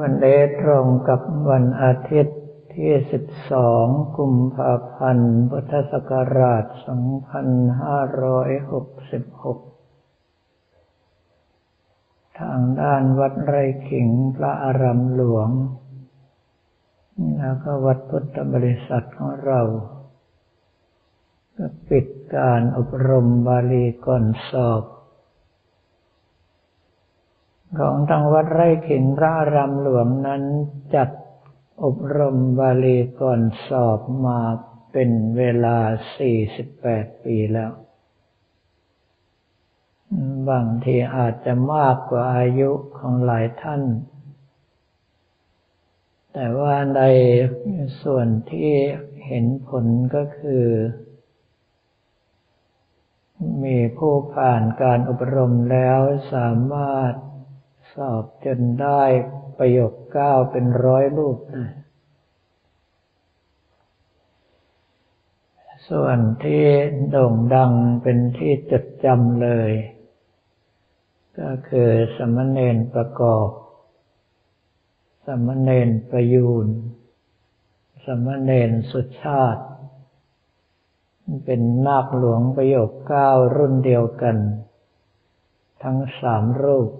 วันเดตรงกับวันอาทิตย์ที่ 12 กุมภาพันธ์ พุทธศักราช 2566 ทางด้านวัดไร่ขิงพระอารามหลวง แล้วก็วัดพุทธบริษัทของเรา ก็ปิดการอบรมบาลีก่อนสอบ ของทางวัดไร่ขิงพระอารามหลวงนั้นจัดอบรมบาลีก่อนสอบมาเป็นเวลา 48 ปีแล้ว บางทีอาจจะมากกว่าอายุของหลายท่าน แต่ว่าในส่วนที่เห็นผลก็คือ มีผู้ผ่านการอบรมแล้วสามารถ สอบจนได้ประโยคเก้าเป็นร้อยรูปนะส่วนที่โด่งดังเป็นที่จดจำเลย ก็คือสมณเณรประกอบ สมณเณรประยูน สมณเณรสุชาติ เป็นนาคหลวงประโยคเก้ารุ่นเดียวกัน ทั้งสามรูป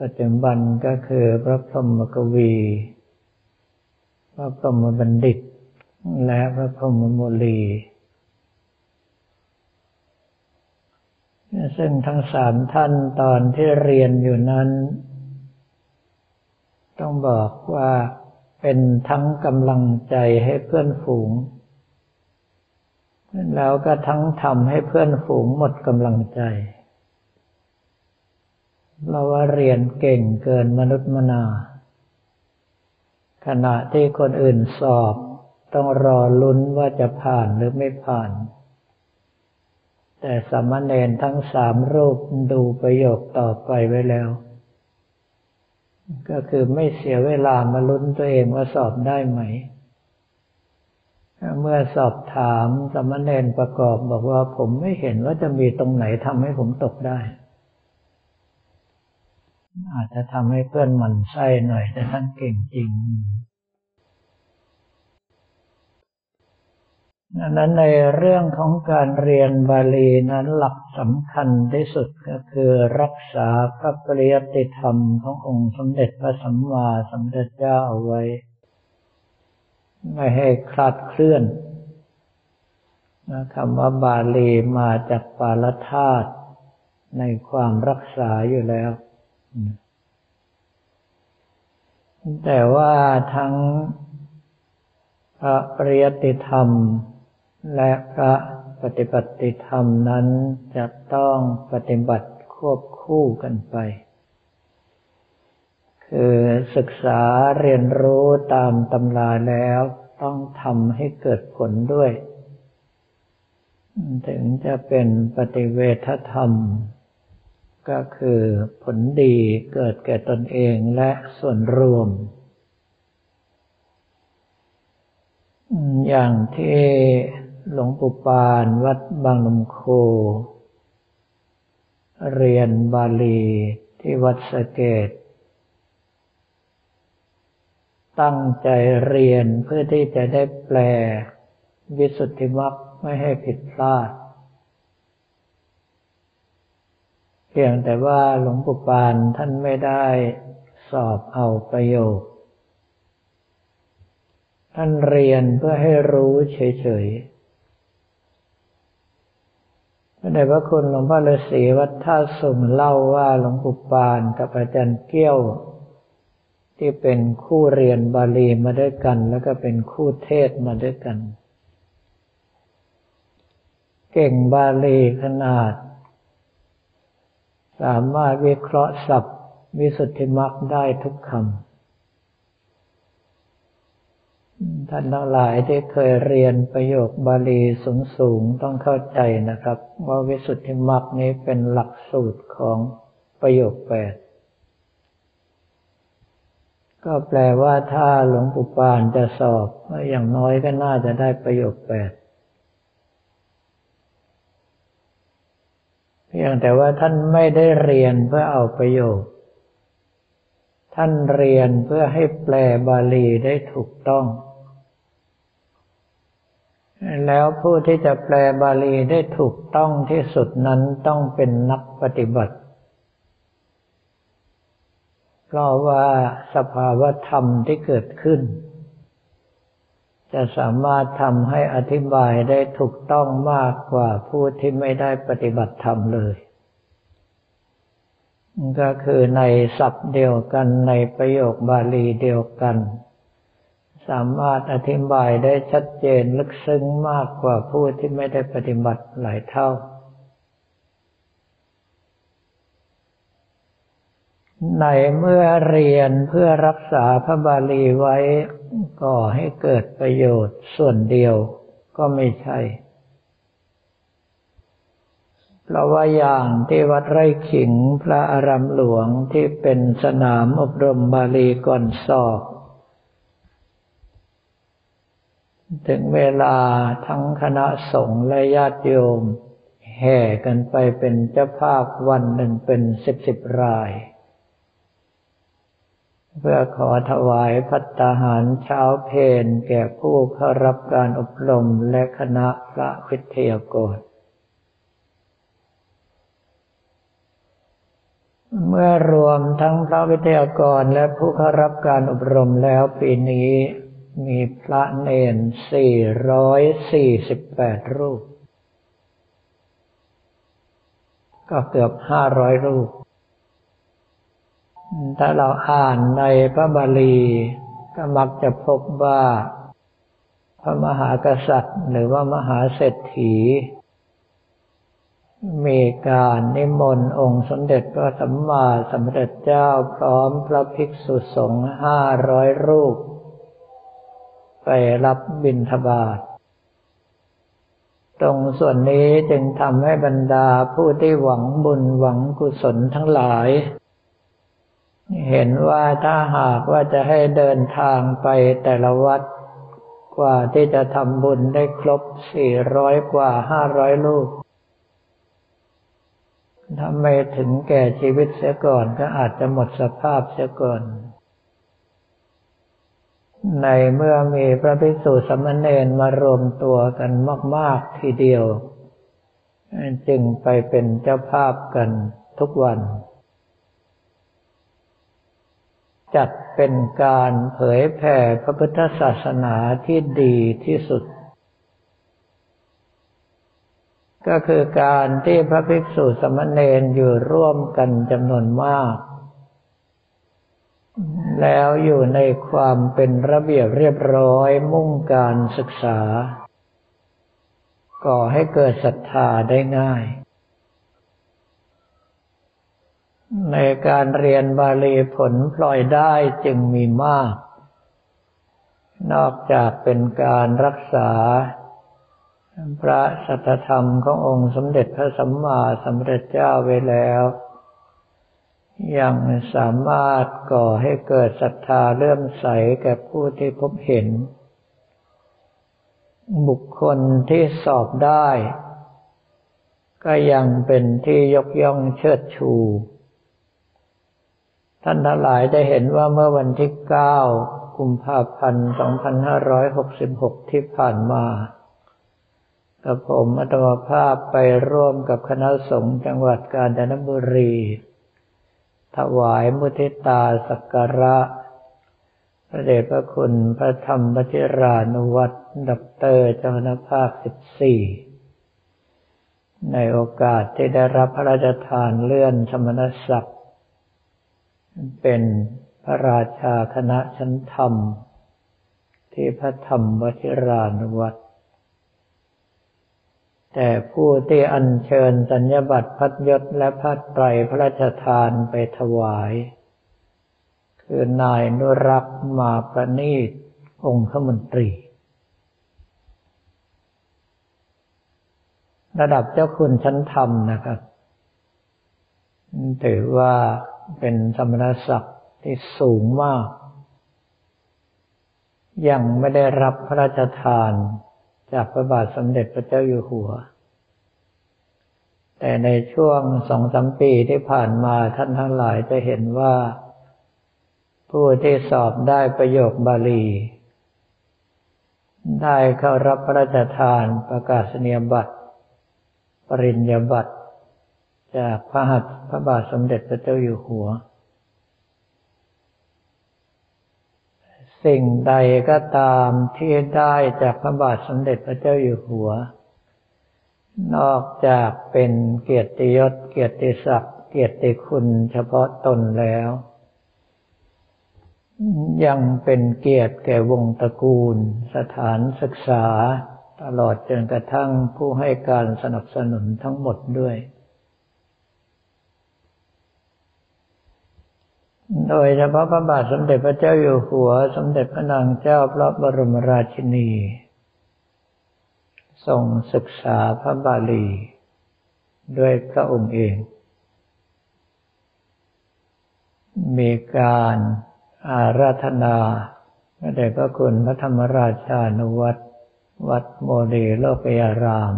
ปัจจุบันก็คือพระพรหมกวี พระพรหมบัณฑิต และพระพรหมโมลีซึ่งทั้งสามท่านตอนที่เรียนอยู่นั้น ต้องบอกว่าเป็นทั้งกำลังใจให้เพื่อนฝูง แล้วก็ทั้งทำให้เพื่อนฝูงหมดกำลังใจ เราว่าเรียนเก่งเกินมนุษย์มนา ขณะที่คนอื่นสอบต้องรอลุ้นว่าจะผ่านหรือไม่ผ่าน แต่สามเณรทั้งสามรูปดูประโยคต่อไปไว้แล้ว ก็คือไม่เสียเวลามาลุ้นตัวเองว่าสอบได้ไหม เมื่อสอบถามสมณเณรประกอบบอกว่าผมไม่เห็นว่าจะมีตรงไหนทำให้ผมตกได้ อาจจะทำให้เพื่อนมันไส้หน่อย แต่ท่านเก่งจริงดังนั้นในเรื่องของการเรียนบาลีนั้นหลักสำคัญที่สุดก็คือรักษาพระปริยติธรรมขององค์สมเด็จพระสัมมาสัมพุทธเจ้าเอาไว้ ไม่ให้คลาดเคลื่อนคำว่าบาลีมาจากปาลธาตุในความรักษาอยู่แล้ว แต่ว่าทั้งพระปริยติธรรม และพระปฏิบัติธรรมนั้นจะต้องปฏิบัติควบคู่กันไป คือศึกษาเรียนรู้ตามตำราแล้วต้องทำให้เกิดผลด้วย ถึงจะเป็นปฏิเวทธรรม ก็คือผลดีเกิดแก่ตนเองและส่วนรวม อย่างที่หลวงปู่ปานวัดบางนมโค เรียนบาลีที่วัดสเกต ตั้งใจเรียนเพื่อที่จะได้แปลวิสุทธิมรรคไม่ให้ผิดพลาด พียงแต่ว่าหลวงปู่ปานท่านไม่ได้สอบเอาประโยค ท่านเรียนเพื่อให้รู้เฉยๆพระเดชพระคุณหลวงพ่อฤาษีวัดท่าสุงเล่าว่าหลวงปู่ปานกับอาจารย์เกี้ยว ที่เป็นคู่เรียนบาลีมาด้วยกัน แล้วก็เป็นคู่เทศมาด้วยกัน เก่งบาลีขนาดามารถวิเคราะห์ศัพท์วิสุทธิมรรคได้ทุกคำ ท่านทั้งหลายที่เคยเรียนประโยคบาลีสูงๆต้องเข้าใจนะครับ ว่าวิสุทธิมรรคนี้เป็นหลักสูตรของประโยคแปดก็แปลว่าถ้าหลวงปู่ปานจะสอบ อย่างน้อยก็น่าจะได้ประโยคแปด พียงแต่ว่าท่านไม่ได้เรียนเพื่อเอาประโยชน์ ท่านเรียนเพื่อให้แปลบาลีได้ถูกต้อง แล้วผู้ที่จะแปลบาลีได้ถูกต้องที่สุดนั้นต้องเป็นนักปฏิบัติ เพราะว่าสภาวธรรมที่เกิดขึ้น จะสามารถทำให้อธิบายได้ถูกต้องมากกว่าผู้ที่ไม่ได้ปฏิบัติธรรมเลย ก็คือในศัพท์เดียวกันในประโยคบาลีเดียวกัน สามารถอธิบายได้ชัดเจนลึกซึ้งมากกว่าผู้ที่ไม่ได้ปฏิบัติหลายเท่า ในเมื่อเรียนเพื่อรักษาพระบาลีไว้ก็ให้เกิดประโยชน์ส่วนเดียวก็ไม่ใช่ เพราะว่าอย่างที่วัดไร่ขิงพระอารามหลวงที่เป็นสนามอบรมบาลีก่อนสอบ ถึงเวลาทั้งคณะสงฆ์และญาติโยม แห่กันไปเป็นเจ้าภาพวันหนึ่งเป็นสิบสิบราย เพื่อขอถวายพัตตาหารเช้าเพนแก่ผู้เข้ารับการอบรมและคณะพระวิทยากรเมื่อรวมทั้งพระวิทยากรและผู้เข้ารับการอบรมแล้วปีนี้มีพระเนน 448 รูป ก็เกือบ 500 รูป ถ้าเราอ่านในพระบาลีก็มักจะพบว่า พระมหากษัตริย์ หรือว่ามหาเศรษฐี มีการนิมนต์องค์สมเด็จพระสัมมาสัมพุทธเจ้าพร้อมพระภิกษุสงฆ์ห้าร้อยรูป ไปรับบิณฑบาตตรงส่วนนี้จึงทำให้บรรดาผู้ที่หวังบุญหวังกุศลทั้งหลาย เห็นว่าถ้าหากว่าจะให้เดินทางไปแต่ละวัดกว่าที่จะทำบุญได้ครบสี่ร้อยกว่าห้าร้อยลูกถ้าไม่ถึงแก่ชีวิตเสียก่อนก็อาจจะหมดสภาพเสียก่อน ในเมื่อมีพระภิกษุสมณเณรมารวมตัวกันมาก ๆทีเดียว จึงไปเป็นเจ้าภาพกันทุกวัน จัดเป็นการเผยแผ่พระพุทธศาสนาที่ดีที่สุด ก็คือการที่พระภิกษุสมณเณรอยู่ร่วมกันจำนวนมาก แล้วอยู่ในความเป็นระเบียบเรียบร้อยมุ่งการศึกษา ก่อให้เกิดศรัทธาได้ง่าย ในการเรียนบาลีผลพลอยได้จึงมีมาก นอกจากเป็นการรักษา พระสัทธรรมขององค์สมเด็จพระสัมมาสัมพุทธเจ้าไว้แล้ว ยังสามารถก่อให้เกิดศรัทธาเลื่มใสแก่ผู้ที่พบเห็น บุคคลที่สอบได้ ก็ยังเป็นที่ยกย่องเชิดชู ท่านทั้งหลายได้เห็นว่าเมื่อวันที่ 9 กุมภาพันธ์ 2566 ที่ผ่านมา กับผมอัตมภาพไปร่วมกับคณะสงฆ์จังหวัดกาญจนบุรี ถวายมุทิตาสักการะ พระเดชพระคุณพระธรรมปฏิรานุวัตรดับเตอร์เจ้าคณะภาคสิบสี่ในโอกาสที่ได้รับพระราชทานเลื่อนสมณศักดิ์ เป็นพระราชาคณะชั้นธรรม ที่พระธรรมวชิรานุวัตรแต่ผู้ที่อัญเชิญสัญญบัตรพัดยศและพัดไตรพระราชทานไปถวาย คือนายนุรักษ์มาประนีตองคมนตรี ระดับเจ้าคุณชั้นธรรมนะครับ ถือว่า เป็นสมณศักดิ์ที่สูงมาก ยังไม่ได้รับพระราชทานจากพระบาทสมเด็จพระเจ้าอยู่หัว แต่ในช่วงสองสามปีที่ผ่านมาท่านทั้งหลายจะเห็นว่า ผู้ที่สอบได้ประโยคบาลี ได้เข้ารับพระราชทานประกาศนียบัตร ปริญญาบัตร จากพระหัตถ์พระบาทสมเด็จพระเจ้าอยู่หัว สิ่งใดก็ตามที่ได้จากพระบาทสมเด็จพระเจ้าอยู่หัว นอกจากเป็นเกียรติยศ เกียรติศักดิ์ เกียรติคุณเฉพาะตนแล้ว ยังเป็นเกียรติแก่วงตระกูล สถานศึกษา ตลอดจนกระทั่งผู้ให้การสนับสนุนทั้งหมดด้วย โดยเฉพาะพระบาทสมเด็จพระเจ้าอยู่หัว สมเด็จพระนางเจ้าพระบรมราชินีทรงศึกษาพระบาลี ด้วยพระองค์เอง มีการอาราธนาพระเดชพระคุณพระธรรมราชานุวัตรวัดโมดีโลกยาราม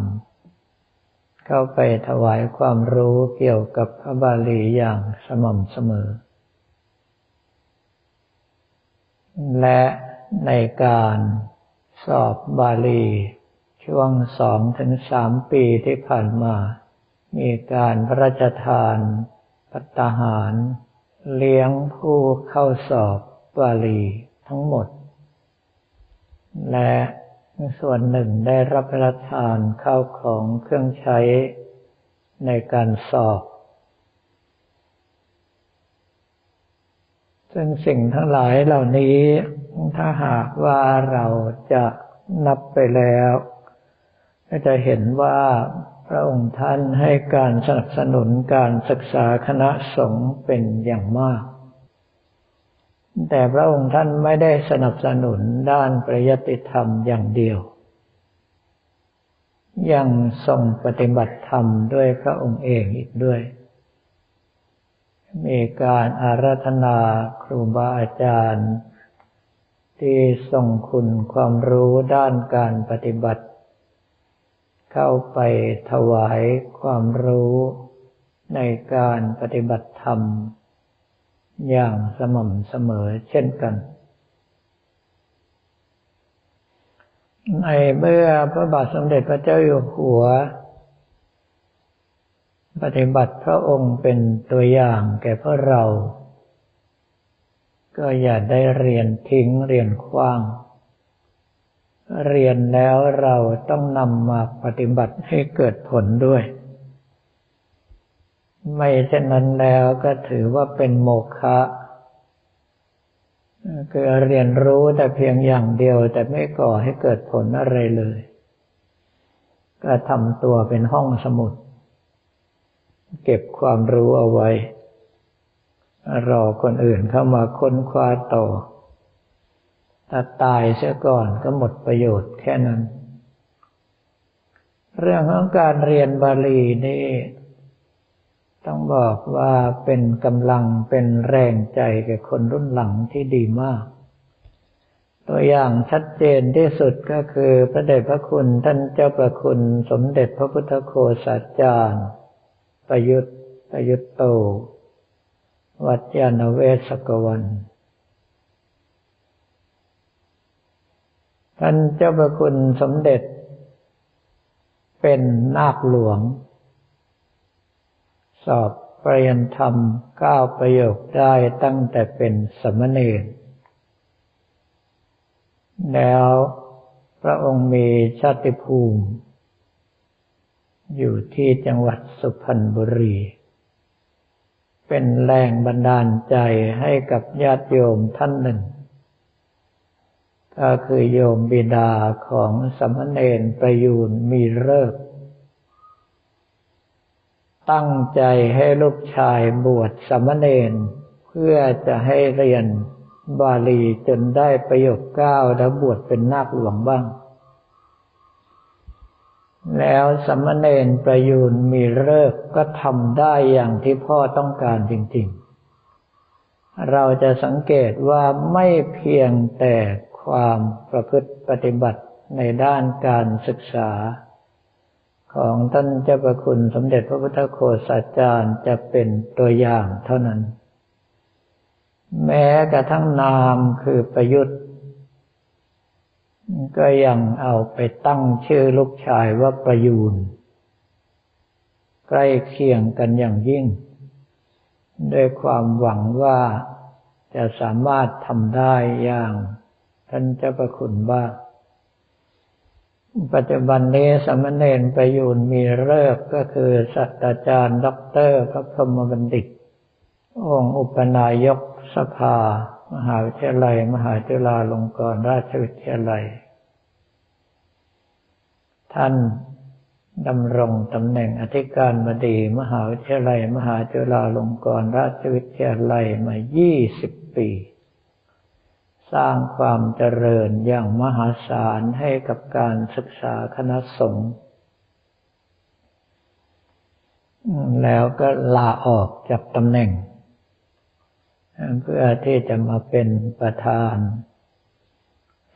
เข้าไปถวายความรู้เกี่ยวกับพระบาลีอย่างสม่ำเสมอ และในการสอบบาลี ช่วงสองถึงสามปีที่ผ่านมา มีการพระราชทานปัตหาร เลี้ยงผู้เข้าสอบบาลีทั้งหมด และส่วนหนึ่งได้รับพระราชทานเข้าของเครื่องใช้ในการสอบ ซึ่งสิ่งทั้งหลายเหล่านี้ ถ้าหากว่าเราจะนับไปแล้ว ก็จะเห็นว่าพระองค์ท่านให้การสนับสนุนการศึกษาคณะสงฆ์เป็นอย่างมาก แต่พระองค์ท่านไม่ได้สนับสนุนด้านปริยติธรรมอย่างเดียว ยังทรงปฏิบัติธรรมด้วยพระองค์เองอีกด้วย มีการอาราธนาครูบาอาจารย์ ที่ทรงคุณความรู้ด้านการปฏิบัติ เข้าไปถวายความรู้ในการปฏิบัติธรรม อย่างสม่ำเสมอเช่นกัน ในเมื่อพระบาทสมเด็จพระเจ้าอยู่หัว ปฏิบัติพระองค์เป็นตัวอย่างแก่พวกเรา ก็อย่าได้เรียนทิ้งเรียนคว้าง เรียนแล้วเราต้องนำมาปฏิบัติให้เกิดผลด้วย ไม่เช่นนั้นแล้วก็ถือว่าเป็นโมฆะคือเรียนรู้แต่เพียงอย่างเดียวแต่ไม่ก่อให้เกิดผลอะไรเลย ก็ทำตัวเป็นห้องสมุด เก็บความรู้เอาไว้ รอคนอื่นเข้ามาค้นคว้าต่อ ถ้าตายเสียก่อนก็หมดประโยชน์แค่นั้น เรื่องของการเรียนบาลีนี่ต้องบอกว่าเป็นกำลังเป็นแรงใจแก่คนรุ่นหลังที่ดีมาก ตัวอย่างชัดเจนที่สุดก็คือพระเดชพระคุณท่านเจ้าประคุณสมเด็จพระพุทธโฆษาจารย์ ประยุทธ์ประยุทธ์โต วัดยานเวศกวันท่านเจ้าประคุณสมเด็จ เป็นนาคหลวง สอบปริยนธรรมก้าประโยคได้ตั้งแต่เป็นสมณเณรแล้วพระองค์มีชาติภูมิ อยู่ที่จังหวัดสุพรรณบุรี เป็นแรงบันดาลใจให้กับญาติโยมท่านหนึ่ง ก็คือโยมบิดาของสมณเณรประยูนมีเลิก ตั้งใจให้ลูกชายบวชสมณเณรเพื่อจะให้เรียนบาลีจนได้ประโยคเก้าแล้วบวชเป็นนาคหลวงบ้าง แล้วสมณเณรประยูนมีเลิกก็ทำได้อย่างที่พ่อต้องการจริง ๆ เราจะสังเกตว่าไม่เพียงแต่ความประพฤติปฏิบัติในด้านการศึกษา ของท่านเจ้าประคุณสมเด็จพระพุทธโฆษาจารย์จะเป็นตัวอย่างเท่านั้น แม้กระทั่งนามคือประยุทธ์ ก็ยังเอาไปตั้งชื่อลูกชายว่าประยูน ใกล้เคียงกันอย่างยิ่ง ด้วยความหวังว่าจะสามารถทำได้อย่างท่านเจ้าประคุณบ้างปัจจุบันนี้สามเณรประยูร มีฤกษ์ก็คือศาสตราจารย์ดอกเตอร์พระพรหมบัณฑิต องค์อุปนายกสภา มหาวิทยาลัย มหาจุฬาลงกรณราชวิทยาลัย ท่านดำรงตำแหน่งอธิการบดี มหาวิทยาลัย มหาจุฬาลงกรณราชวิทยาลัยมา 20 ปี สร้างความเจริญอย่างมหาศาลให้กับการศึกษาคณะสงฆ์แล้วก็ลาออกจากตำแหน่ง เพื่อที่จะมาเป็นประธาน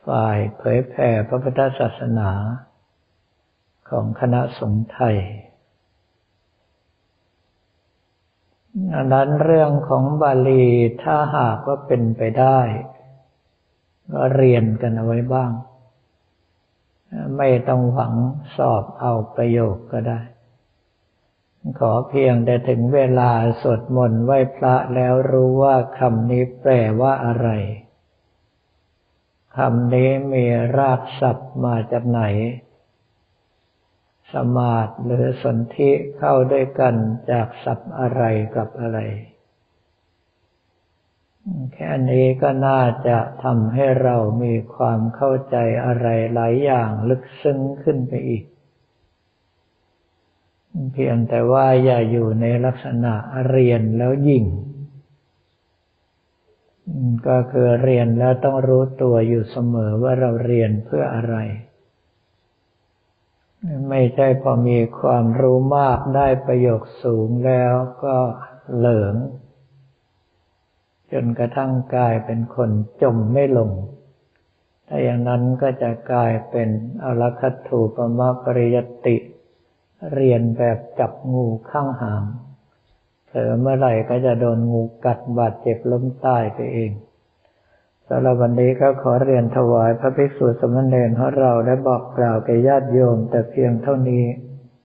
ฝ่ายเผยแผ่พระพุทธศาสนา ของคณะสงฆ์ไทยอันนั้นเรื่องของบาลีถ้าหากว่าเป็นไปได้ก็เรียนกันเอาไว้บ้าง ไม่ต้องหวังสอบเอาประโยคก็ได้ ขอเพียงแต่ถึงเวลาสวดมนต์ไหว้พระแล้วรู้ว่าคำนี้แปลว่าอะไร คำนี้มีรากศัพท์มาจากไหน สมาธิหรือสนธิเข้าด้วยกันจากศัพท์อะไรกับอะไร แค่นี้ก็น่าจะทำให้เรามีความเข้าใจอะไรหลายอย่างลึกซึ้งขึ้นไปอีก เพียงแต่ว่าอย่าอยู่ในลักษณะเรียนแล้วยิงก็คือเรียนแล้วต้องรู้ตัวอยู่เสมอว่าเราเรียนเพื่ออะไร ไม่ใช่พอมีความรู้มากได้ประโยคสูงแล้วก็เหลิง จนกระทั่งกลายเป็นคนจมไม่ลงถ้าอย่างนั้นก็จะกลายเป็นอรคัตถูปมะปริยติ เรียนแบบจับงูข้างหางเผลอเมื่อไหร่ก็จะโดนงูกัดบาดเจ็บล้มตายไปเองสำหรับวันนี้ก็ขอเรียนถวายพระภิกษุสมณเณรของเราได้บอกกล่าวแก่ญาติโยมแต่เพียงเท่านี้